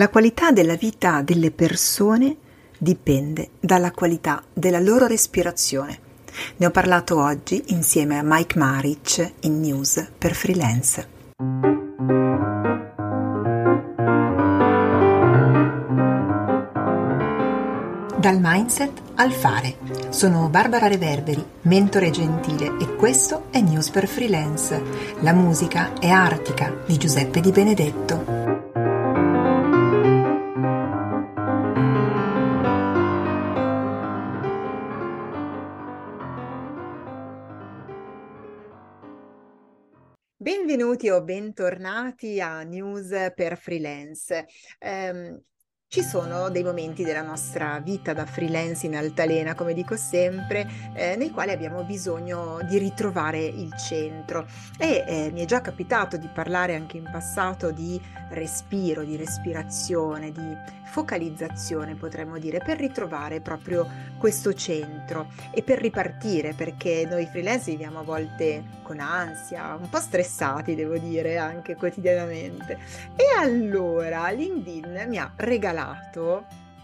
La qualità della vita delle persone dipende dalla qualità della loro respirazione. Ne ho parlato oggi insieme a Mike Maric in News per Freelance. Dal mindset al fare. Sono Barbara Reverberi, mentore gentile e questo è News per Freelance. La musica è Artica di Giuseppe Di Benedetto. Benvenuti o bentornati a News per Freelance. Um, ci sono dei momenti della nostra vita da freelance in altalena, come dico sempre, eh, nei quali abbiamo bisogno di ritrovare il centro. E eh, mi è già capitato di parlare anche in passato di respiro, di respirazione, di focalizzazione, potremmo dire, per ritrovare proprio questo centro e per ripartire, perché noi freelance viviamo a volte con ansia, un po' stressati, devo dire, anche quotidianamente. E allora LinkedIn mi ha regalato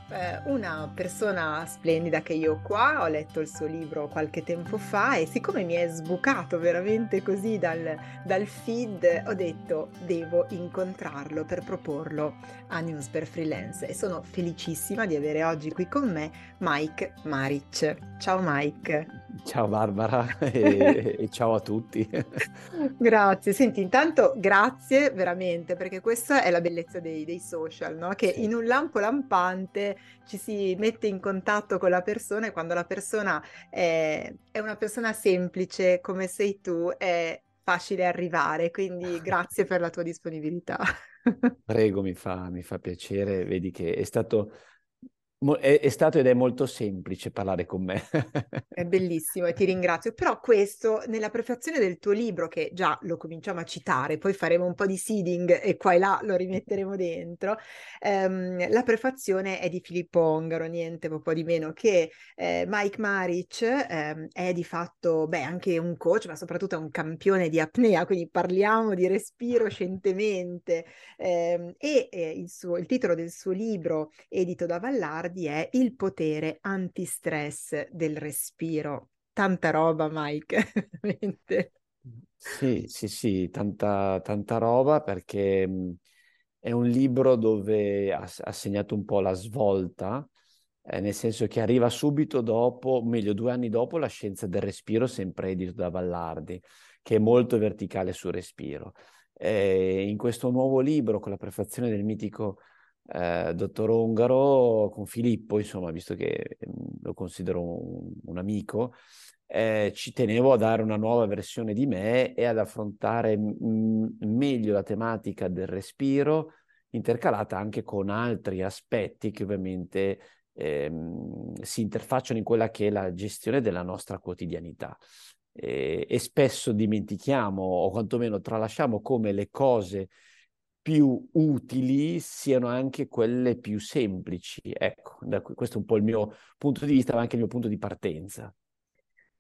eh, una persona splendida che io ho qua, ho letto il suo libro qualche tempo fa e siccome mi è sbucato veramente così dal, dal feed, ho detto devo incontrarlo per proporlo a News per Freelance e sono felicissima di avere oggi qui con me Mike Maric. Ciao Mike. Ciao Barbara e, e ciao a tutti. grazie, senti intanto grazie veramente perché questa è la bellezza dei, dei social, no? che sì. in un lampo lampante ci si mette in contatto con la persona e quando la persona è, è una persona semplice come sei tu è facile arrivare, quindi grazie per la tua disponibilità. Prego, mi fa, mi fa piacere, vedi che è stato è, è, stato ed è molto semplice parlare con me. è bellissimo e ti ringrazio. Però questo, nella prefazione del tuo libro, che già lo cominciamo a citare, poi faremo un po' di seeding e qua e là lo rimetteremo dentro, ehm, la prefazione è di Filippo Ongaro, niente po' di meno, che eh, Mike Maric ehm, è di fatto, beh, anche un coach, ma soprattutto è un campione di apnea, quindi parliamo di respiro scientemente. Ehm, e eh, il, suo, il titolo del suo libro, edito da Vallard, Riccardi è il potere antistress del respiro. Tanta roba, Mike, veramente. Sì, sì, sì, tanta, tanta roba perché è un libro dove ha, ha segnato un po' la svolta, eh, nel senso che arriva subito dopo, meglio, due anni dopo, la scienza del respiro, sempre edito da Vallardi, che è molto verticale sul respiro. Eh, in questo nuovo libro, con la prefazione del mitico eh, dottor Ongaro con Filippo, insomma, visto che mm, lo considero un, un amico, eh, ci tenevo a dare una nuova versione di me e ad affrontare m- meglio la tematica del respiro, intercalata anche con altri aspetti che ovviamente ehm, si interfacciano in quella che è la gestione della nostra quotidianità. E, e spesso dimentichiamo o quantomeno tralasciamo come le cose più utili siano anche quelle più semplici. Ecco, questo è un po' il mio punto di vista, ma anche il mio punto di partenza.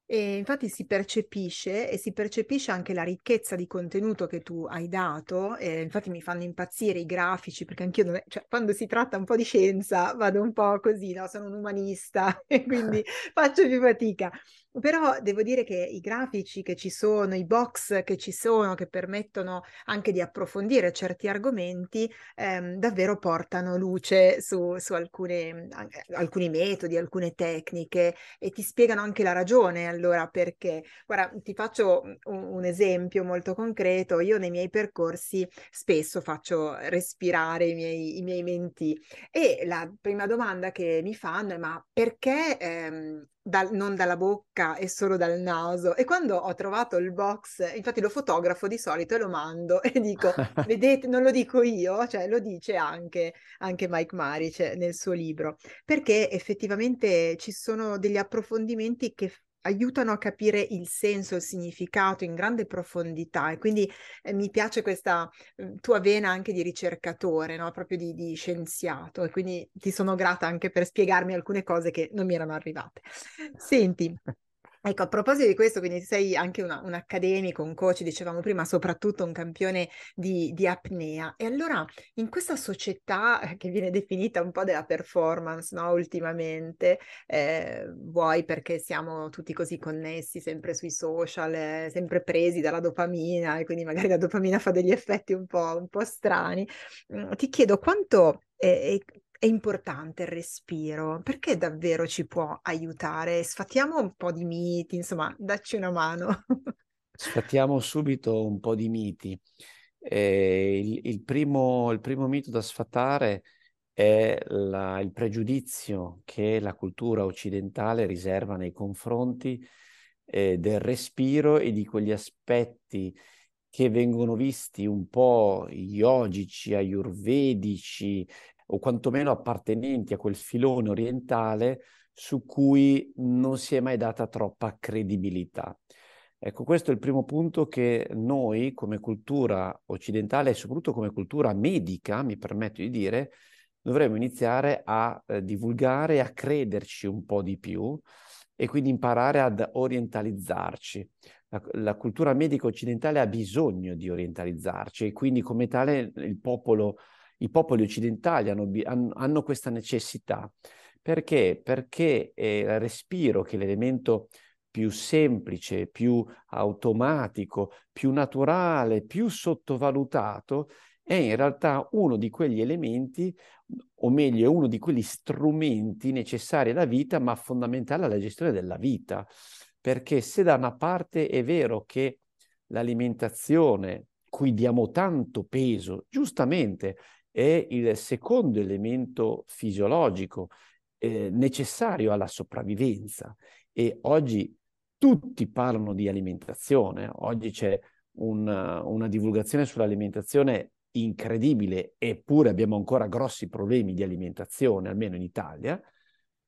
E infatti si percepisce e si percepisce anche la ricchezza di contenuto che tu hai dato. E infatti mi fanno impazzire i grafici perché anch'io, è, cioè, quando si tratta un po' di scienza, vado un po' così, no? Sono un umanista e quindi faccio più fatica. Però devo dire che i grafici che ci sono, i box che ci sono, che permettono anche di approfondire certi argomenti, ehm, davvero portano luce su, su alcune, alcuni metodi, alcune tecniche e ti spiegano anche la ragione allora perché. Guarda, ti faccio un, un esempio molto concreto. Io nei miei percorsi spesso faccio respirare i miei, i miei menti e la prima domanda che mi fanno è ma perché ehm, dal, non dalla bocca e solo dal naso. E quando ho trovato il box, infatti lo fotografo di solito e lo mando e dico, vedete, non lo dico io, cioè lo dice anche, anche Mike Maric nel suo libro, perché effettivamente ci sono degli approfondimenti che aiutano a capire il senso, il significato in grande profondità e quindi eh, mi piace questa eh, tua vena anche di ricercatore, no? proprio di, di, scienziato e quindi ti sono grata anche per spiegarmi alcune cose che non mi erano arrivate. Senti, Ecco, a proposito di questo, quindi sei anche una, un accademico, un coach, dicevamo prima, soprattutto un campione di, di, apnea. E allora, in questa società eh, che viene definita un po' della performance, no? Ultimamente, eh, vuoi perché siamo tutti così connessi, sempre sui social, eh, sempre presi dalla dopamina, e quindi magari la dopamina fa degli effetti un po', un po strani. Mm, ti chiedo quanto è, è importante il respiro perché davvero ci può aiutare. Sfatiamo un po' di miti, insomma, dacci una mano. Sfatiamo subito un po' di miti. Eh, il, il, primo, il, primo, mito da sfatare è la, il pregiudizio che la cultura occidentale riserva nei confronti eh, del respiro e di quegli aspetti che vengono visti un po' yogici, ayurvedici, o quantomeno appartenenti a quel filone orientale su cui non si è mai data troppa credibilità. Ecco, questo è il primo punto che noi come cultura occidentale e soprattutto come cultura medica, mi permetto di dire, dovremmo iniziare a eh, divulgare a crederci un po' di più e quindi imparare ad orientalizzarci. La, la, cultura medica occidentale ha bisogno di orientalizzarci e quindi come tale il popolo i popoli occidentali hanno, hanno questa necessità. Perché? Perché il respiro, che è l'elemento più semplice, più automatico, più naturale, più sottovalutato, è in realtà uno di quegli elementi, o meglio, è uno di quegli strumenti necessari alla vita, ma fondamentali alla gestione della vita. Perché se da una parte è vero che l'alimentazione, cui diamo tanto peso, giustamente, è il secondo elemento fisiologico eh, necessario alla sopravvivenza. E oggi tutti parlano di alimentazione, oggi c'è una, una divulgazione sull'alimentazione incredibile, eppure abbiamo ancora grossi problemi di alimentazione, almeno in Italia,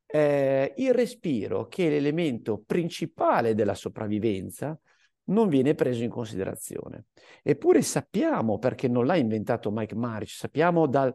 eh, il respiro, che è l'elemento principale della sopravvivenza, non viene preso in considerazione. Eppure sappiamo, perché non l'ha inventato Mike Marich, sappiamo dal,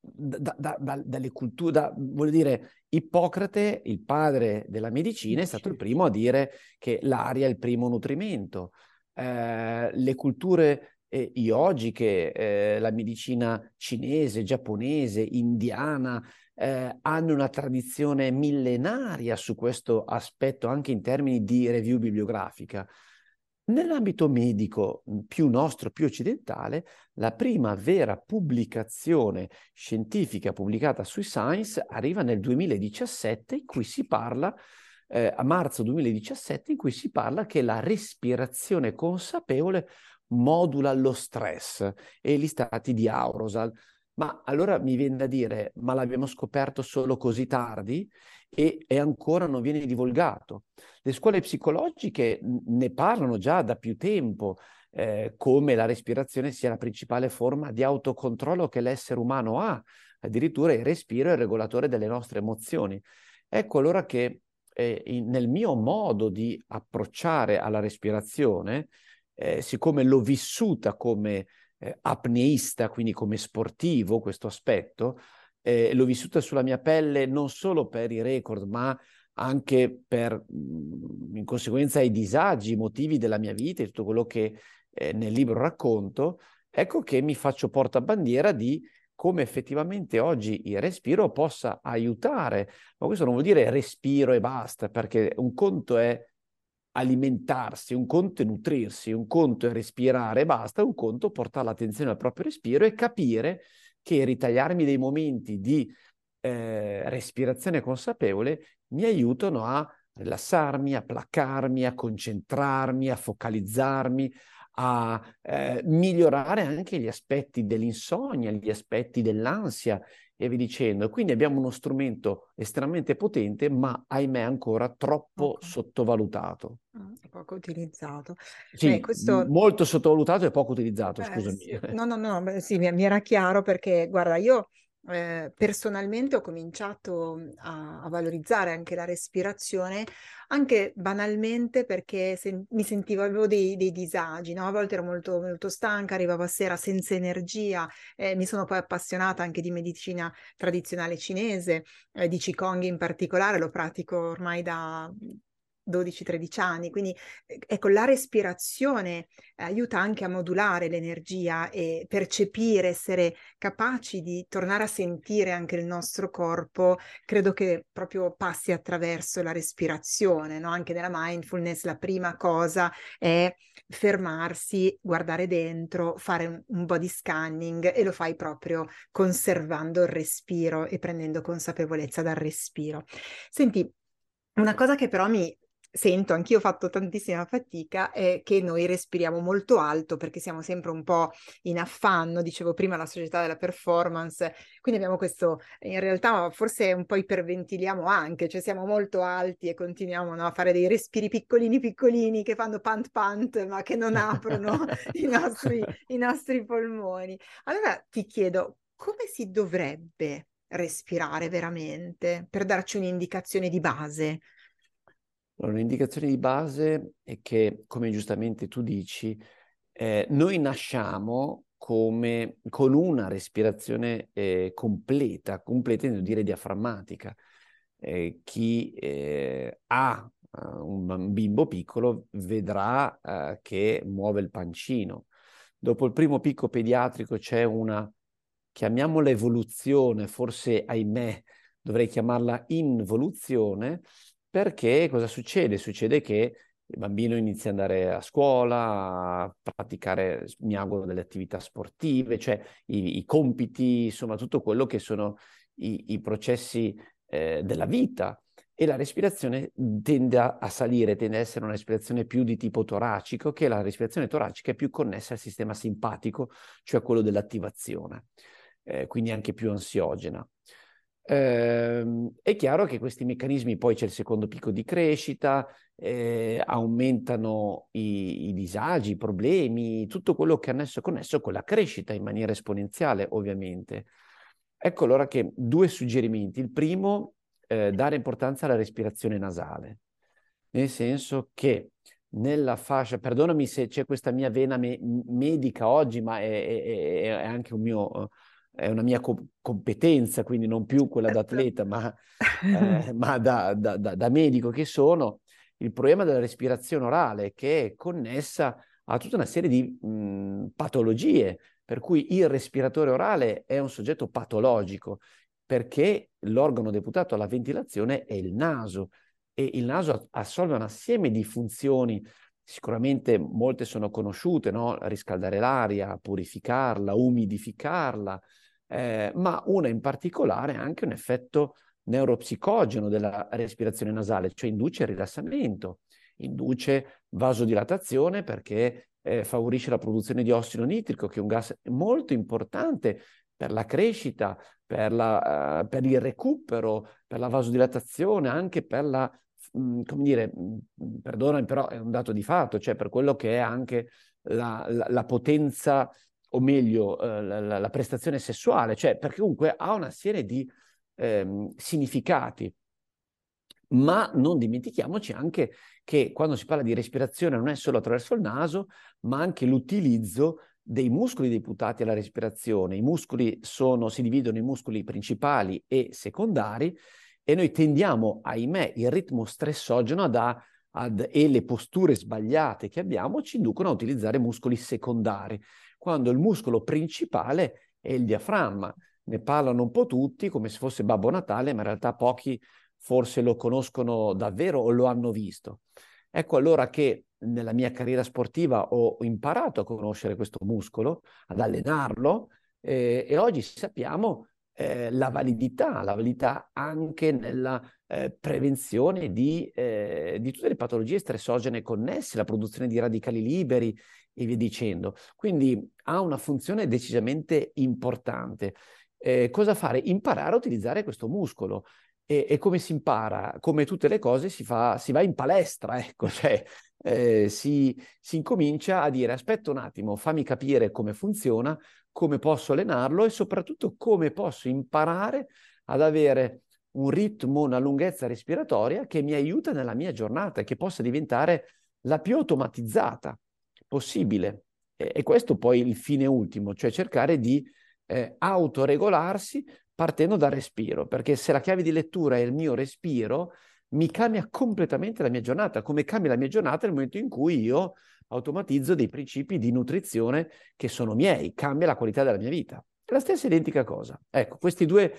da, da, da, dalle culture, da, vuol dire, Ippocrate, il padre della medicina, è stato il primo a dire che l'aria è il primo nutrimento. Eh, le culture eh, yogiche, eh, la medicina cinese, giapponese, indiana, eh, hanno una tradizione millenaria su questo aspetto anche in termini di review bibliografica. Nell'ambito medico più nostro, più occidentale, la prima vera pubblicazione scientifica pubblicata sui Science arriva nel 2017 in cui si parla, eh, a marzo 2017, in cui si parla che la respirazione consapevole modula lo stress e gli stati di aurosal. Ma allora mi viene da dire, ma l'abbiamo scoperto solo così tardi e, e, ancora non viene divulgato. Le scuole psicologiche ne parlano già da più tempo, eh, come la respirazione sia la principale forma di autocontrollo che l'essere umano ha. Addirittura il respiro è il regolatore delle nostre emozioni. Ecco allora che eh, in, nel mio modo di approcciare alla respirazione, eh, siccome l'ho vissuta come eh, apneista, quindi come sportivo questo aspetto, eh, l'ho vissuta sulla mia pelle non solo per i record, ma anche per, mm, in conseguenza ai disagi, i motivi della mia vita e tutto quello che eh, nel libro racconto, ecco che mi faccio portabandiera di come effettivamente oggi il respiro possa aiutare. Ma questo non vuol dire respiro e basta, perché un conto è alimentarsi, un conto è nutrirsi, un conto è respirare e basta, un conto è portare l'attenzione al proprio respiro e capire che ritagliarmi dei momenti di eh, respirazione consapevole mi aiutano a rilassarmi, a placarmi, a concentrarmi, a focalizzarmi, a eh, migliorare anche gli aspetti dell'insonnia, gli aspetti dell'ansia e via dicendo. Quindi abbiamo uno strumento estremamente potente, ma ahimè ancora troppo okay. sottovalutato. Mm, poco utilizzato. Sì, Beh, questo... molto sottovalutato e poco utilizzato, Beh, scusami. Sì. No, no, no, sì, mi, mi, era chiaro perché, guarda, io eh, personalmente ho cominciato a, a, valorizzare anche la respirazione, anche banalmente perché se, mi sentivo, avevo dei, dei disagi, no? a volte ero molto, molto stanca, arrivavo a sera senza energia, eh, mi sono poi appassionata anche di medicina tradizionale cinese, eh, di Qigong in particolare, lo pratico ormai da 12-13 anni. Quindi ecco, la respirazione aiuta anche a modulare l'energia e percepire, essere capaci di tornare a sentire anche il nostro corpo, credo che proprio passi attraverso la respirazione, no? Anche nella mindfulness la prima cosa è fermarsi, guardare dentro, fare un, un body scanning e lo fai proprio conservando il respiro e prendendo consapevolezza dal respiro. Senti, una cosa che però mi sento, anch'io ho fatto tantissima fatica, è che noi respiriamo molto alto perché siamo sempre un po' in affanno, dicevo prima la società della performance, quindi abbiamo questo, in realtà forse un po' iperventiliamo anche, cioè siamo molto alti e continuiamo no, a fare dei respiri piccolini piccolini che fanno pant pant ma che non aprono i, nostri, i nostri polmoni. Allora ti chiedo, come si dovrebbe respirare veramente per darci un'indicazione di base? Allora, un'indicazione di base è che, come giustamente tu dici, eh, noi nasciamo come, con una respirazione eh, completa, completa intendo dire diaframmatica. Eh, chi eh, ha uh, un bimbo piccolo vedrà uh, che muove il pancino. Dopo il primo picco pediatrico c'è una, chiamiamola evoluzione, forse ahimè dovrei chiamarla involuzione, perché cosa succede? Succede che il bambino inizia ad andare a scuola, a praticare, mi auguro, delle attività sportive, cioè i, i compiti, insomma tutto quello che sono i, i processi eh, della vita e la respirazione tende a, a, salire, tende ad essere una respirazione più di tipo toracico, che la respirazione toracica è più connessa al sistema simpatico, cioè quello dell'attivazione, eh, quindi anche più ansiogena. Eh, è chiaro che questi meccanismi, poi c'è il secondo picco di crescita, eh, aumentano i, i, disagi, i problemi, tutto quello che è annesso connesso con la crescita in maniera esponenziale, ovviamente. Ecco allora che due suggerimenti. Il primo, eh, dare importanza alla respirazione nasale, nel senso che nella fascia, perdonami se c'è questa mia vena me- medica oggi, ma è, è, è anche un mio è una mia co- competenza, quindi non più quella da atleta, ma, eh, ma da, da, da, da, medico che sono, il problema della respirazione orale che è connessa a tutta una serie di mh, patologie, per cui il respiratore orale è un soggetto patologico, perché l'organo deputato alla ventilazione è il naso e il naso assolve un assieme di funzioni. Sicuramente molte sono conosciute, no? riscaldare l'aria, purificarla, umidificarla, eh, ma una in particolare ha anche un effetto neuropsicogeno della respirazione nasale, cioè induce il rilassamento, induce vasodilatazione perché eh, favorisce la produzione di ossido nitrico, che è un gas molto importante per la crescita, per, la, uh, per il recupero, per la vasodilatazione, anche per la, mh, mm, come dire, mh, mm, perdonami, però è un dato di fatto, cioè per quello che è anche la, la, la potenza o meglio eh, la, la, prestazione sessuale, cioè perché comunque ha una serie di ehm, significati. Ma non dimentichiamoci anche che quando si parla di respirazione non è solo attraverso il naso, ma anche l'utilizzo dei muscoli deputati alla respirazione. I muscoli sono, si dividono in muscoli principali e secondari e noi tendiamo, ahimè, il ritmo stressogeno ad, ad, e le posture sbagliate che abbiamo ci inducono a utilizzare muscoli secondari quando il muscolo principale è il diaframma. Ne parlano un po' tutti come se fosse Babbo Natale, ma in realtà pochi forse lo conoscono davvero o lo hanno visto. Ecco allora che nella mia carriera sportiva ho imparato a conoscere questo muscolo, ad allenarlo eh, e oggi sappiamo eh, la validità, la validità anche nella eh, prevenzione di, eh, di, tutte le patologie stressogene connesse, la produzione di radicali liberi e via dicendo. Quindi ha una funzione decisamente importante. Eh, cosa fare? Imparare a utilizzare questo muscolo. E, e, come si impara? Come tutte le cose si, fa, si va in palestra, ecco, cioè eh, si, si incomincia a dire aspetta un attimo, fammi capire come funziona, come posso allenarlo e soprattutto come posso imparare ad avere un ritmo, una lunghezza respiratoria che mi aiuta nella mia giornata e che possa diventare la più automatizzata possibile. E, e questo poi il fine ultimo, cioè cercare di eh, autoregolarsi partendo dal respiro, perché se la chiave di lettura è il mio respiro, mi cambia completamente la mia giornata, come cambia la mia giornata nel momento in cui io automatizzo dei principi di nutrizione che sono miei, cambia la qualità della mia vita. È la stessa identica cosa. Ecco, questi due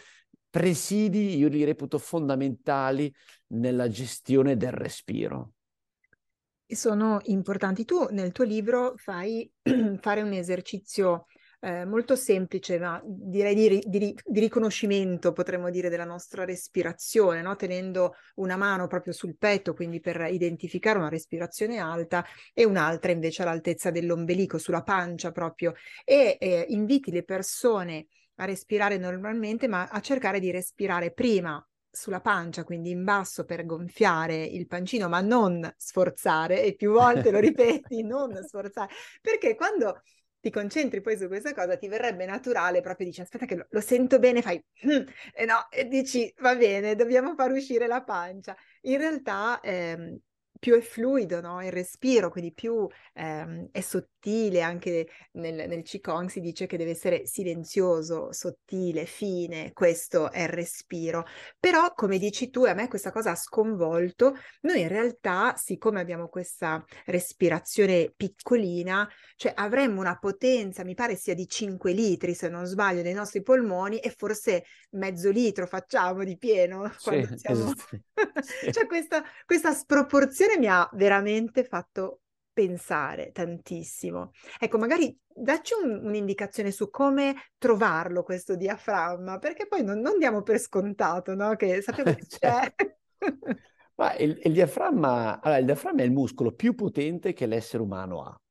presidi io li reputo fondamentali nella gestione del respiro. Sono importanti. Tu nel tuo libro fai fare un esercizio eh, molto semplice, ma direi di, di, di, riconoscimento, potremmo dire, della nostra respirazione, no? tenendo una mano proprio sul petto, quindi per identificare una respirazione alta, e un'altra invece all'altezza dell'ombelico, sulla pancia proprio, e eh, inviti le persone a respirare normalmente, ma a cercare di respirare prima sulla pancia, quindi in basso per gonfiare il pancino, ma non sforzare, e più volte lo ripeti, non sforzare, perché quando ti concentri poi su questa cosa, ti verrebbe naturale proprio dici aspetta che lo, lo sento bene, fai hm", e no, e dici va bene, dobbiamo far uscire la pancia. In realtà ehm, più è fluido no? il respiro, quindi più ehm, è sottile, anche nel, nel Qigong si dice che deve essere silenzioso, sottile, fine, questo è il respiro. Però, come dici tu, a me questa cosa ha sconvolto, noi in realtà, siccome abbiamo questa respirazione piccolina, cioè avremmo una potenza, mi pare sia di 5 litri, se non sbaglio, nei nostri polmoni e forse mezzo litro facciamo di pieno sì, siamo... sì. cioè questa, questa sproporzione mi ha veramente fatto pensare tantissimo. Ecco, magari dacci un, un'indicazione su come trovarlo questo diaframma, perché poi non, non diamo per scontato, no? Che sappiamo che c'è. Ma il, il, diaframma, allora, il diaframma è il muscolo più potente che l'essere umano ha,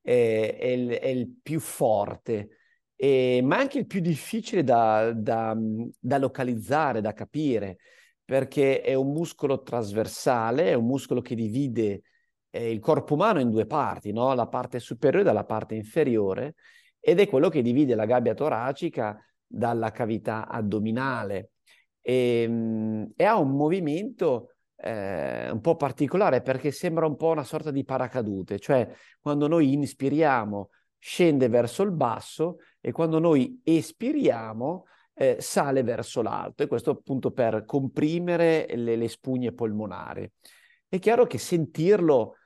è, è, il, è il, più forte, è, ma anche il più difficile da, da, da localizzare, da capire perché è un muscolo trasversale, è un muscolo che divide eh, il corpo umano in due parti, no? la parte superiore dalla parte inferiore, ed è quello che divide la gabbia toracica dalla cavità addominale. E, ehm, e ha un movimento eh, un po' particolare perché sembra un po' una sorta di paracadute, cioè quando noi inspiriamo scende verso il basso e quando noi espiriamo eh, sale verso l'alto e questo appunto per comprimere le, le spugne polmonari. È chiaro che sentirlo,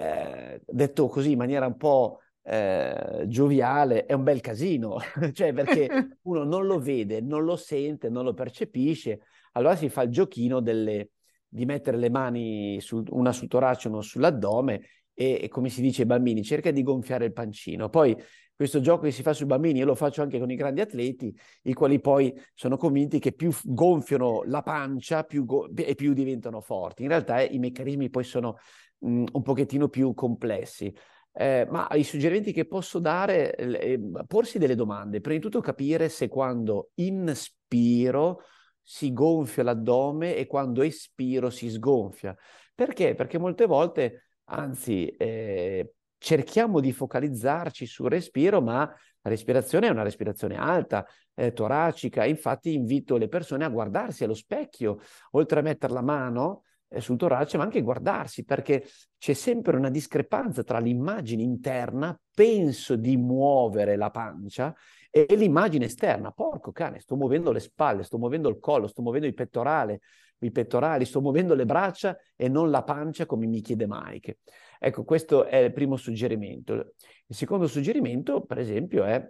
eh, detto così in maniera un po' eh, gioviale, è un bel casino, cioè perché uno non lo vede, non lo sente, non lo percepisce, allora si fa il giochino delle, di mettere le mani su, una sul torace, una sull'addome e, e, come si dice ai bambini, cerca di gonfiare il pancino. Poi questo gioco che si fa sui bambini, io lo faccio anche con i grandi atleti, i quali poi sono convinti che più gonfiano la pancia più go- e più diventano forti. In realtà eh, i meccanismi poi sono mh, mm, un pochettino più complessi. Eh, ma i suggerimenti che posso dare, eh, porsi delle domande. Prima di tutto capire se quando inspiro si gonfia l'addome e quando espiro si sgonfia. Perché? Perché molte volte, anzi, eh, cerchiamo di focalizzarci sul respiro, ma la respirazione è una respirazione alta, eh, toracica. Infatti invito le persone a guardarsi allo specchio, oltre a mettere la mano eh, sul torace, ma anche guardarsi, perché c'è sempre una discrepanza tra l'immagine interna, penso di muovere la pancia, e l'immagine esterna. Porco cane, sto muovendo le spalle, sto muovendo il collo, sto muovendo i pettorali, i pettorali, sto muovendo le braccia e non la pancia come mi chiede Mike. Ecco, questo è il primo suggerimento. Il secondo suggerimento, per esempio, è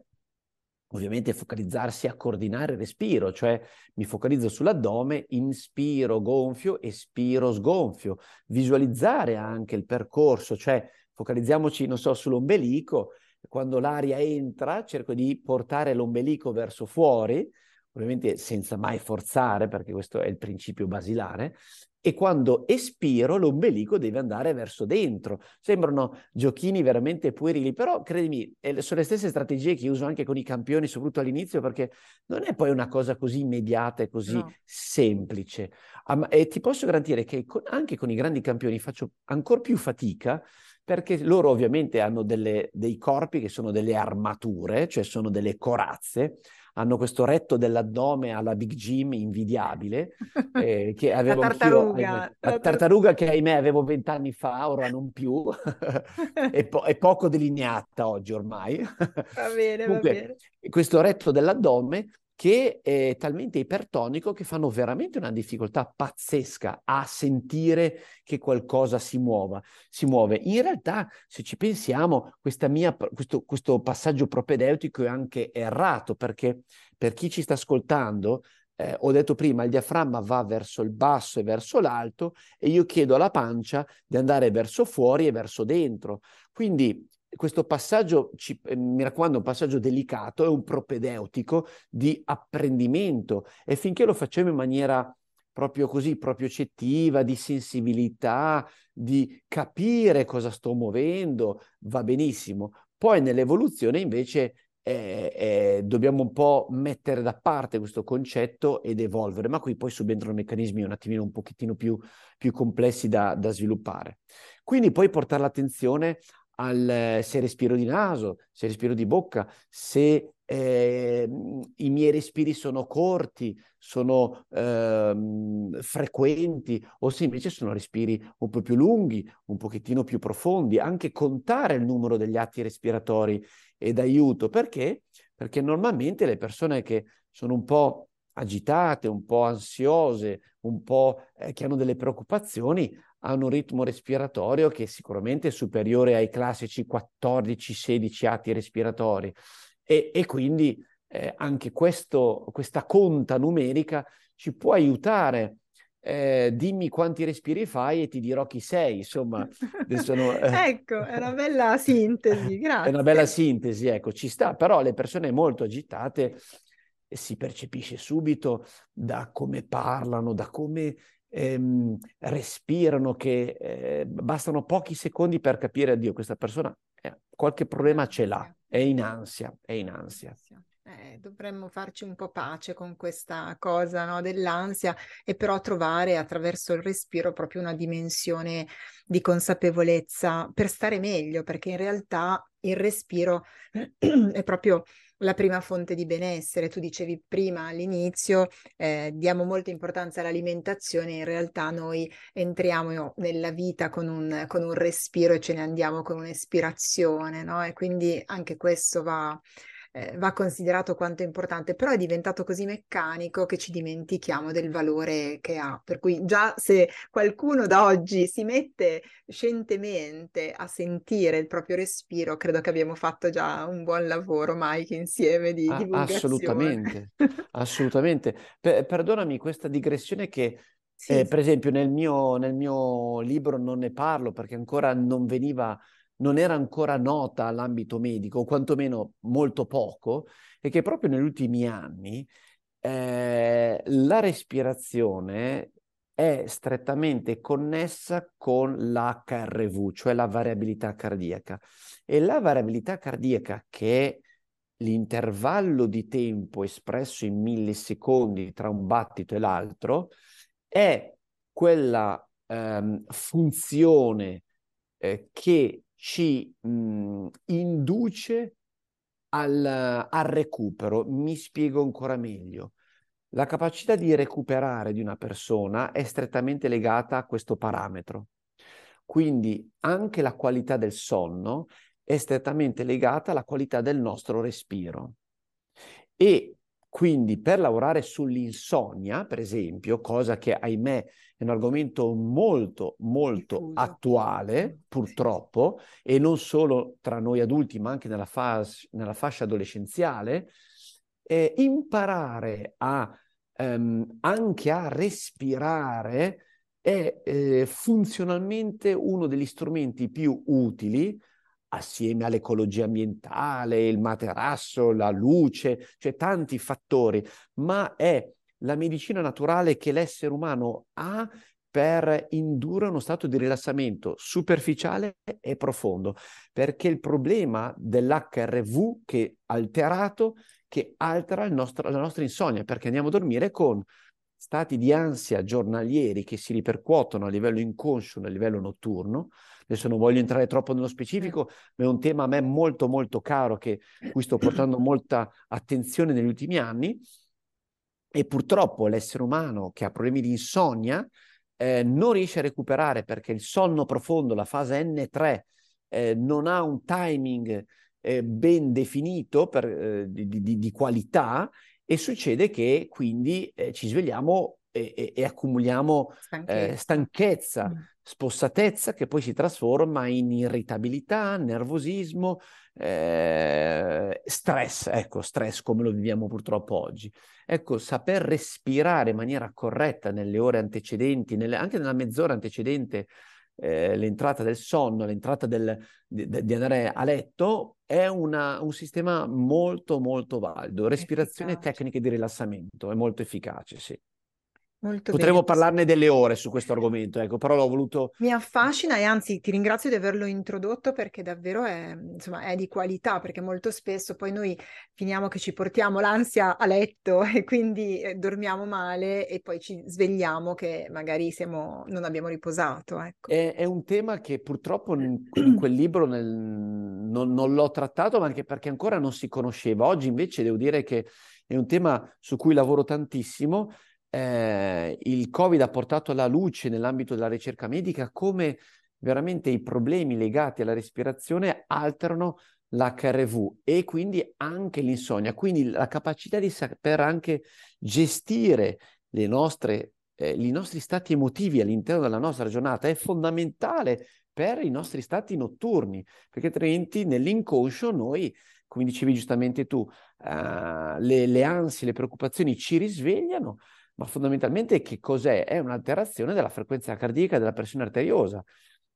ovviamente focalizzarsi a coordinare il respiro, cioè mi focalizzo sull'addome, inspiro, gonfio, espiro, sgonfio, visualizzare anche il percorso, cioè focalizziamoci, non so, sull'ombelico, quando l'aria entra cerco di portare l'ombelico verso fuori, ovviamente senza mai forzare, perché questo è il principio basilare, e quando espiro l'ombelico deve andare verso dentro. Sembrano giochini veramente puerili, però credimi, sono le stesse strategie che uso anche con i campioni, soprattutto all'inizio, perché non è poi una cosa così immediata e così no. semplice. e ti posso garantire che anche con i grandi campioni faccio ancora più fatica perché loro ovviamente hanno delle, dei corpi che sono delle armature, cioè sono delle corazze, hanno questo retto dell'addome alla Big Jim invidiabile, eh, che avevo la tartaruga. Anch'io, la tartaruga che ahimè avevo vent'anni fa, ora non più, è, po- è, poco delineata oggi ormai. Va bene, Comunque, va bene. Questo retto dell'addome che è talmente ipertonico che fanno veramente una difficoltà pazzesca a sentire che qualcosa si muova, si muove. In realtà, se ci pensiamo, mia, questo, questo passaggio propedeutico è anche errato, perché per chi ci sta ascoltando, eh, ho detto prima, il diaframma va verso il basso e verso l'alto e io chiedo alla pancia di andare verso fuori e verso dentro. Quindi questo passaggio, ci, eh, mi raccomando, è un passaggio delicato, è un propedeutico di apprendimento e finché lo facciamo in maniera proprio così, proprio cettiva, di sensibilità, di capire cosa sto muovendo, va benissimo. Poi nell'evoluzione invece eh, eh, dobbiamo un po' mettere da parte questo concetto ed evolvere, ma qui poi subentrano meccanismi un attimino un pochettino più, più complessi da, da sviluppare. Quindi poi portare l'attenzione al, se respiro di naso, se respiro di bocca, se eh, i miei respiri sono corti, sono eh, frequenti o se invece sono respiri un po' più lunghi, un pochettino più profondi, anche contare il numero degli atti respiratori è d'aiuto. Perché? Perché normalmente le persone che sono un po' agitate, un po' ansiose, un po' eh, che hanno delle preoccupazioni, hanno un ritmo respiratorio che sicuramente è superiore ai classici 14-16 atti respiratori e, e quindi eh, anche questo, questa conta numerica ci può aiutare. Eh, dimmi quanti respiri fai e ti dirò chi sei, insomma. Sono, eh, ecco, è una bella sintesi, grazie. È una bella sintesi, ecco, ci sta, però le persone molto agitate si percepisce subito da come parlano, da come ehm, respirano, che eh, bastano pochi secondi per capire, Dio, questa persona eh, qualche problema ce l'ha, è in ansia, è in ansia. Eh, dovremmo farci un po' pace con questa cosa no, dell'ansia e però trovare attraverso il respiro proprio una dimensione di consapevolezza per stare meglio, perché in realtà il respiro è proprio la prima fonte di benessere. Tu dicevi prima all'inizio, eh, diamo molta importanza all'alimentazione, in realtà noi entriamo nella vita con un, con un respiro e ce ne andiamo con un'espirazione, no? E quindi anche questo va eh, va considerato quanto è importante, però è diventato così meccanico che ci dimentichiamo del valore che ha. Per cui già se qualcuno da oggi si mette scientemente a sentire il proprio respiro, credo che abbiamo fatto già un buon lavoro, Mike, insieme di ah, Assolutamente, assolutamente. Per, perdonami questa digressione che sì, eh, per esempio nel mio, nel mio libro non ne parlo perché ancora non veniva non era ancora nota all'ambito medico, o quantomeno molto poco, e che proprio negli ultimi anni eh, la respirazione è strettamente connessa con l'HRV, cioè la variabilità cardiaca. E la variabilità cardiaca, che è l'intervallo di tempo espresso in millisecondi tra un battito e l'altro, è quella ehm, funzione eh, che ci mh, induce al, al recupero. Mi spiego ancora meglio. La capacità di recuperare di una persona è strettamente legata a questo parametro. Quindi anche la qualità del sonno è strettamente legata alla qualità del nostro respiro. E quindi per lavorare sull'insonnia, per esempio, cosa che ahimè è un argomento molto, molto attuale, purtroppo, e non solo tra noi adulti, ma anche nella, fas- nella fascia adolescenziale, eh, imparare a, ehm, anche a respirare è eh, funzionalmente uno degli strumenti più utili assieme all'ecologia ambientale, il materasso, la luce, cioè tanti fattori, ma è la medicina naturale che l'essere umano ha per indurre uno stato di rilassamento superficiale e profondo, perché il problema dell'HRV che alterato, che altera nostro, la nostra insonnia, perché andiamo a dormire con stati di ansia giornalieri che si ripercuotono a livello inconscio, a livello notturno, Adesso non voglio entrare troppo nello specifico, ma è un tema a me molto molto caro, che, cui sto portando molta attenzione negli ultimi anni. E purtroppo l'essere umano che ha problemi di insonnia eh, non riesce a recuperare perché il sonno profondo, la fase N3, eh, non ha un timing eh, ben definito per, eh, di, di, di, qualità e succede che quindi eh, ci svegliamo e, e, e accumuliamo stanchezza. Eh, stanchezza, mm. Spossatezza che poi si trasforma in irritabilità, nervosismo, eh, stress, ecco, stress come lo viviamo purtroppo oggi. Ecco, saper respirare in maniera corretta nelle ore antecedenti, nelle, anche nella mezz'ora antecedente eh, l'entrata del sonno, l'entrata del, di, di, andare a letto, è una, un sistema molto molto valido. Respirazione e tecniche di rilassamento, è molto efficace, sì. Molto Potremmo parlarne delle ore su questo argomento, ecco, però l'ho voluto... Mi affascina e anzi ti ringrazio di averlo introdotto perché davvero è, insomma, è di qualità, perché molto spesso poi noi finiamo che ci portiamo l'ansia a letto e quindi eh, dormiamo male e poi ci svegliamo che magari siamo, non abbiamo riposato. Ecco. È, è, un tema che purtroppo in, in quel libro nel, non, non l'ho trattato, ma anche perché ancora non si conosceva. Oggi invece devo dire che è un tema su cui lavoro tantissimo eh, il Covid ha portato alla luce nell'ambito della ricerca medica come veramente i problemi legati alla respirazione alterano l'HRV e quindi anche l'insonnia, quindi la capacità di saper anche gestire le nostre, eh, i nostri stati emotivi all'interno della nostra giornata è fondamentale per i nostri stati notturni, perché altrimenti nell'inconscio noi, come dicevi giustamente tu, uh, le, le ansie, le preoccupazioni ci risvegliano, ma fondamentalmente che cos'è? È un'alterazione della frequenza cardiaca della pressione arteriosa,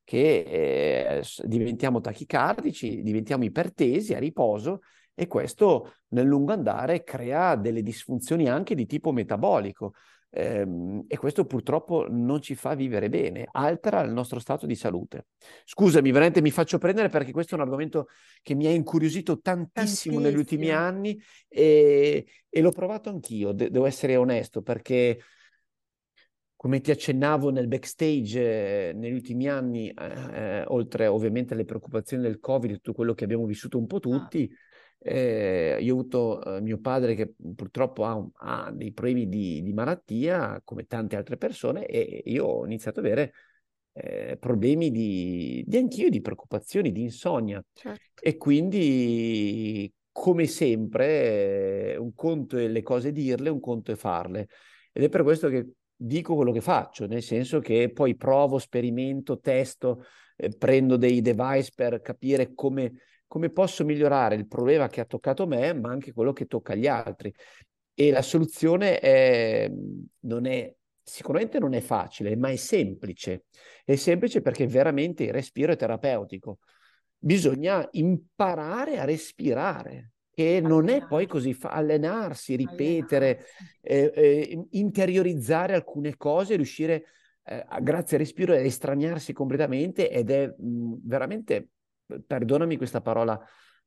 che eh, diventiamo tachicardici, diventiamo ipertesi a riposo e questo nel lungo andare crea delle disfunzioni anche di tipo metabolico e questo purtroppo non ci fa vivere bene, altera il nostro stato di salute. Scusami, veramente mi faccio prendere perché questo è un argomento che mi ha incuriosito tantissimo, tantissimo. negli ultimi anni e, e l'ho provato anch'io, de- devo essere onesto, perché come ti accennavo nel backstage eh, negli ultimi anni, eh, eh, oltre ovviamente alle preoccupazioni del Covid, tutto quello che abbiamo vissuto un po' ah. tutti, eh, io ho avuto eh, mio padre che purtroppo ha, ha dei problemi di, di, malattia, come tante altre persone, e io ho iniziato ad avere eh, problemi di, di anch'io, di preoccupazioni, di insonnia. Certo. E quindi, come sempre, un conto è le cose dirle, un conto è farle. Ed è per questo che dico quello che faccio, nel senso che poi provo, sperimento, testo, eh, prendo dei device per capire come come posso migliorare il problema che ha toccato me, ma anche quello che tocca agli altri. E la soluzione è, non è, sicuramente non è facile, ma è semplice. È semplice perché veramente il respiro è terapeutico. Bisogna imparare a respirare, che non è poi così fa- allenarsi, ripetere, eh, eh, interiorizzare alcune cose, riuscire eh, grazie al respiro a estraniarsi completamente ed è mh, veramente perdonami questa parola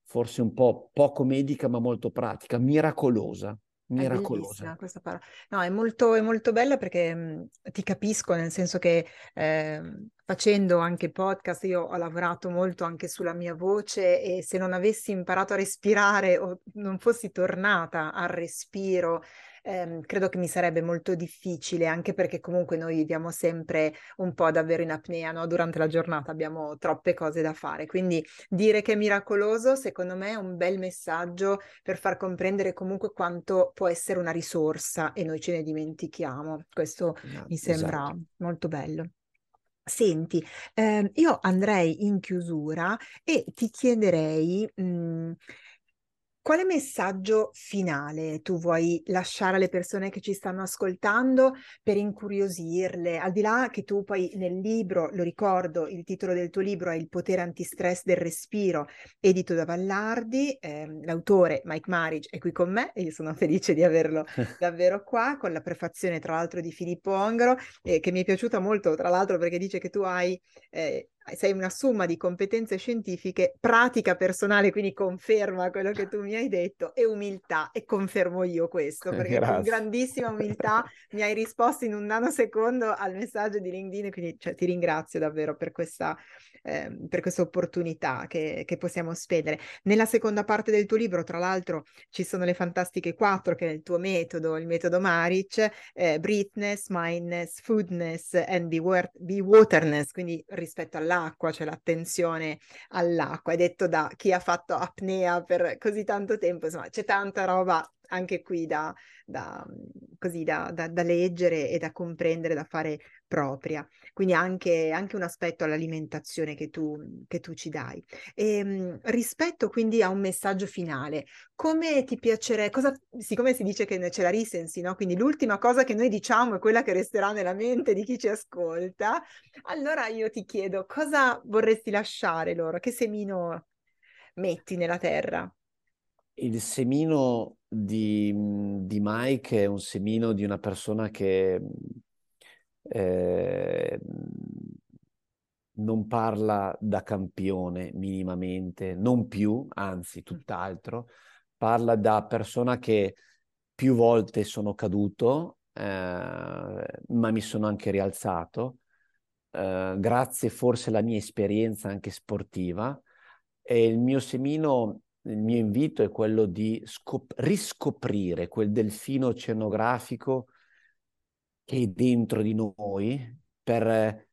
forse un po' poco medica ma molto pratica, miracolosa. Miracolosa. questa parola. No, è molto, è molto bella perché mh, ti capisco, nel senso che eh, facendo anche podcast, io ho lavorato molto anche sulla mia voce e se non avessi imparato a respirare o non fossi tornata al respiro ehm, credo che mi sarebbe molto difficile, anche perché comunque noi viviamo sempre un po' davvero in apnea, no? Durante la giornata abbiamo troppe cose da fare, quindi dire che è miracoloso, secondo me, è un bel messaggio per far comprendere comunque quanto può essere una risorsa e noi ce ne dimentichiamo. Questo no, mi sembra esatto. molto bello. Senti, eh, io andrei in chiusura e ti chiederei mh, mhmm, quale messaggio finale tu vuoi lasciare alle persone che ci stanno ascoltando per incuriosirle? Al di là che tu poi nel libro, lo ricordo, il titolo del tuo libro è Il potere antistress del respiro, edito da Vallardi, ehm, l'autore Mike Marich è qui con me e io sono felice di averlo davvero qua, con la prefazione tra l'altro di Filippo Ongaro, eh, che mi è piaciuta molto, tra l'altro perché dice che tu hai eh, sei una somma di competenze scientifiche, pratica personale, quindi conferma quello che tu mi hai detto, e umiltà, e confermo io questo, perché Grazie. con grandissima umiltà mi hai risposto in un nanosecondo al messaggio di LinkedIn, quindi cioè, ti ringrazio davvero per questa, eh, per questa opportunità che, che, possiamo spendere. Nella seconda parte del tuo libro, tra l'altro, ci sono le fantastiche quattro, che è il tuo metodo, il metodo Maric, eh, breathness, mindness, foodness and be-waterness, quindi rispetto all'altro all'acqua, cioè l'attenzione all'acqua. È detto da chi ha fatto apnea per così tanto tempo, insomma, c'è tanta roba anche qui da, da, così, da, da, leggere e da comprendere, da fare propria. Quindi anche, anche un aspetto all'alimentazione che tu, che tu ci dai. E, ehm, rispetto quindi a un messaggio finale, come ti piacerebbe, cosa, siccome si dice che c'è la recency, no? quindi l'ultima cosa che noi diciamo è quella che resterà nella mente di chi ci ascolta, allora io ti chiedo cosa vorresti lasciare loro, che semino metti nella terra? Il semino di, di Mike è un semino di una persona che eh, non parla da campione minimamente, non più, anzi tutt'altro, parla da persona che più volte sono caduto, eh, ma mi sono anche rialzato, eh, grazie forse alla mia esperienza anche sportiva. E il mio semino il mio invito è quello di scop- riscoprire quel delfino oceanografico che è dentro di noi per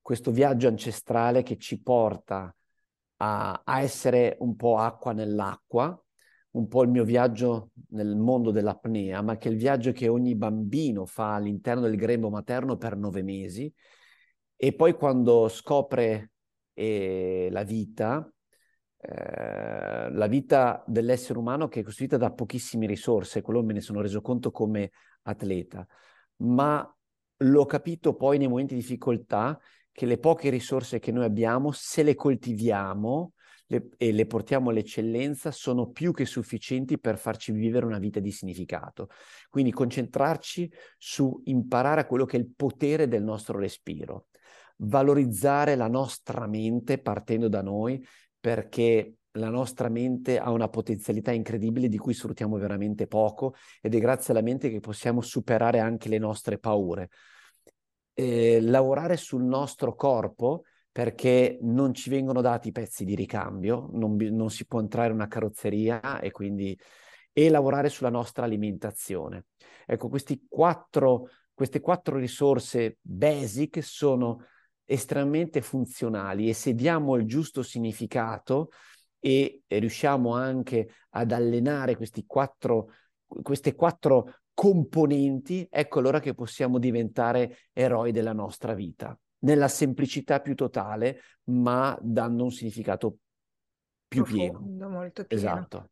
questo viaggio ancestrale che ci porta a, a essere un po' acqua nell'acqua, un po' il mio viaggio nel mondo dell'apnea, ma che è il viaggio che ogni bambino fa all'interno del grembo materno per nove mesi. E poi quando scopre eh, la vita, eh, la vita dell'essere umano che è costituita da pochissime risorse, quello me ne sono reso conto come atleta, ma l'ho capito poi nei momenti di difficoltà che le poche risorse che noi abbiamo, se le coltiviamo le, e le portiamo all'eccellenza, sono più che sufficienti per farci vivere una vita di significato. Quindi concentrarci su imparare a quello che è il potere del nostro respiro, valorizzare la nostra mente partendo da noi perché la nostra mente ha una potenzialità incredibile di cui sfruttiamo veramente poco ed è grazie alla mente che possiamo superare anche le nostre paure. Eh, lavorare sul nostro corpo perché non ci vengono dati pezzi di ricambio, non, non si può entrare in una carrozzeria e quindi e lavorare sulla nostra alimentazione. Ecco, quattro, queste quattro risorse basic sono estremamente funzionali e se diamo il giusto significato e, e riusciamo anche ad allenare questi quattro, queste quattro componenti, ecco allora che possiamo diventare eroi della nostra vita, nella semplicità più totale, ma dando un significato più Profondo, pieno. molto pieno. Esatto.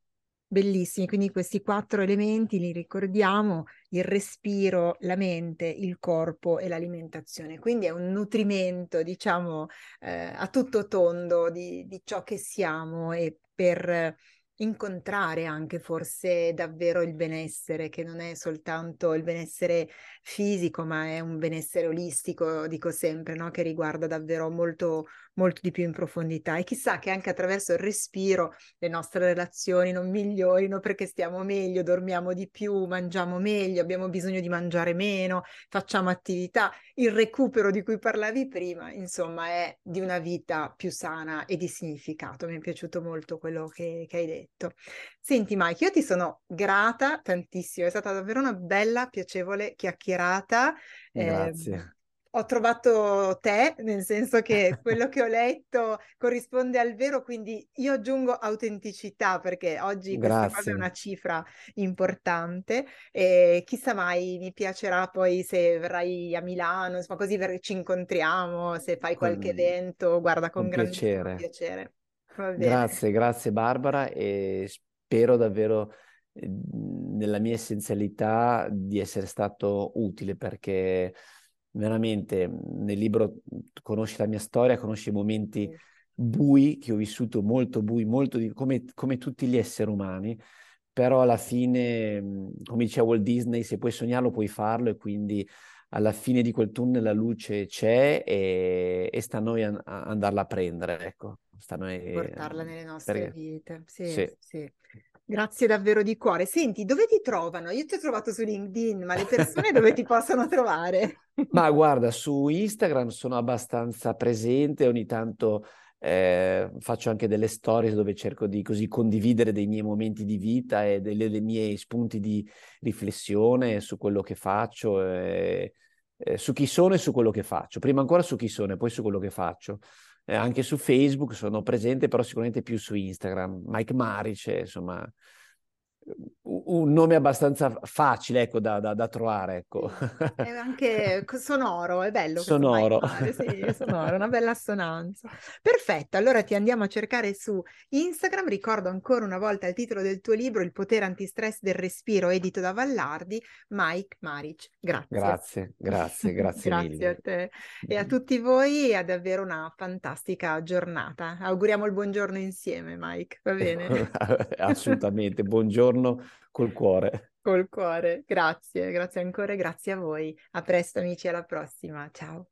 Bellissimi, quindi questi quattro elementi li ricordiamo, il respiro, la mente, il corpo e l'alimentazione. Quindi è un nutrimento, diciamo, eh, a tutto tondo di, di ciò che siamo e per incontrare anche forse davvero il benessere, che non è soltanto il benessere fisico, ma è un benessere olistico, dico sempre, no? che riguarda davvero molto, molto di più in profondità. E chissà che anche attraverso il respiro le nostre relazioni non migliorino perché stiamo meglio, dormiamo di più, mangiamo meglio, abbiamo bisogno di mangiare meno, facciamo attività. Il recupero di cui parlavi prima, insomma, è di una vita più sana e di significato. Mi è piaciuto molto quello che, che hai detto. Senti Mike, io ti sono grata tantissimo, è stata davvero una bella, piacevole chiacchierata. Grazie. Eh, ho trovato te, nel senso che quello che ho letto corrisponde al vero, quindi io aggiungo autenticità perché oggi Grazie. questa cosa è una cifra importante e chissà mai mi piacerà poi se verrai a Milano, insomma così ci incontriamo, se fai qualche con, evento, guarda con, con grandissimo piacere. Grazie, grazie Barbara e spero davvero ehm, nella mia essenzialità di essere stato utile perché veramente nel libro conosci la mia storia, conosci i momenti bui che ho vissuto, molto bui, molto di, come, come tutti gli esseri umani, però alla fine, come diceva Walt Disney, se puoi sognarlo puoi farlo e quindi alla fine di quel tunnel la luce c'è e, e sta a noi a, a andarla a prendere, ecco stanno e portarla nelle nostre perché... vite. Sì, sì. sì. Grazie davvero di cuore. Senti, dove ti trovano? Io ti ho trovato su LinkedIn, ma le persone dove ti possono trovare? Ma guarda, su Instagram sono abbastanza presente, ogni tanto eh, faccio anche delle storie dove cerco di così condividere dei miei momenti di vita e dei, dei miei spunti di riflessione su quello che faccio, eh, eh, su chi sono e su quello che faccio. Prima ancora su chi sono e poi su quello che faccio eh, anche su Facebook sono presente, però sicuramente più su Instagram. Mike Marice, insomma, un nome abbastanza facile ecco, da, da, da trovare. Ecco. È anche sonoro, è bello. Sonoro. Sì, sonoro, una bella assonanza. Perfetto, allora ti andiamo a cercare su Instagram. Ricordo ancora una volta il titolo del tuo libro, Il potere antistress del respiro, edito da Vallardi, Mike Maric. Grazie. Grazie, grazie, grazie, grazie mille. a te e a tutti voi. Ad davvero una fantastica giornata. Auguriamo il buongiorno insieme, Mike. Va bene? Assolutamente. Buongiorno col cuore. Col cuore, grazie, grazie ancora e grazie a voi. A presto amici, alla prossima, ciao.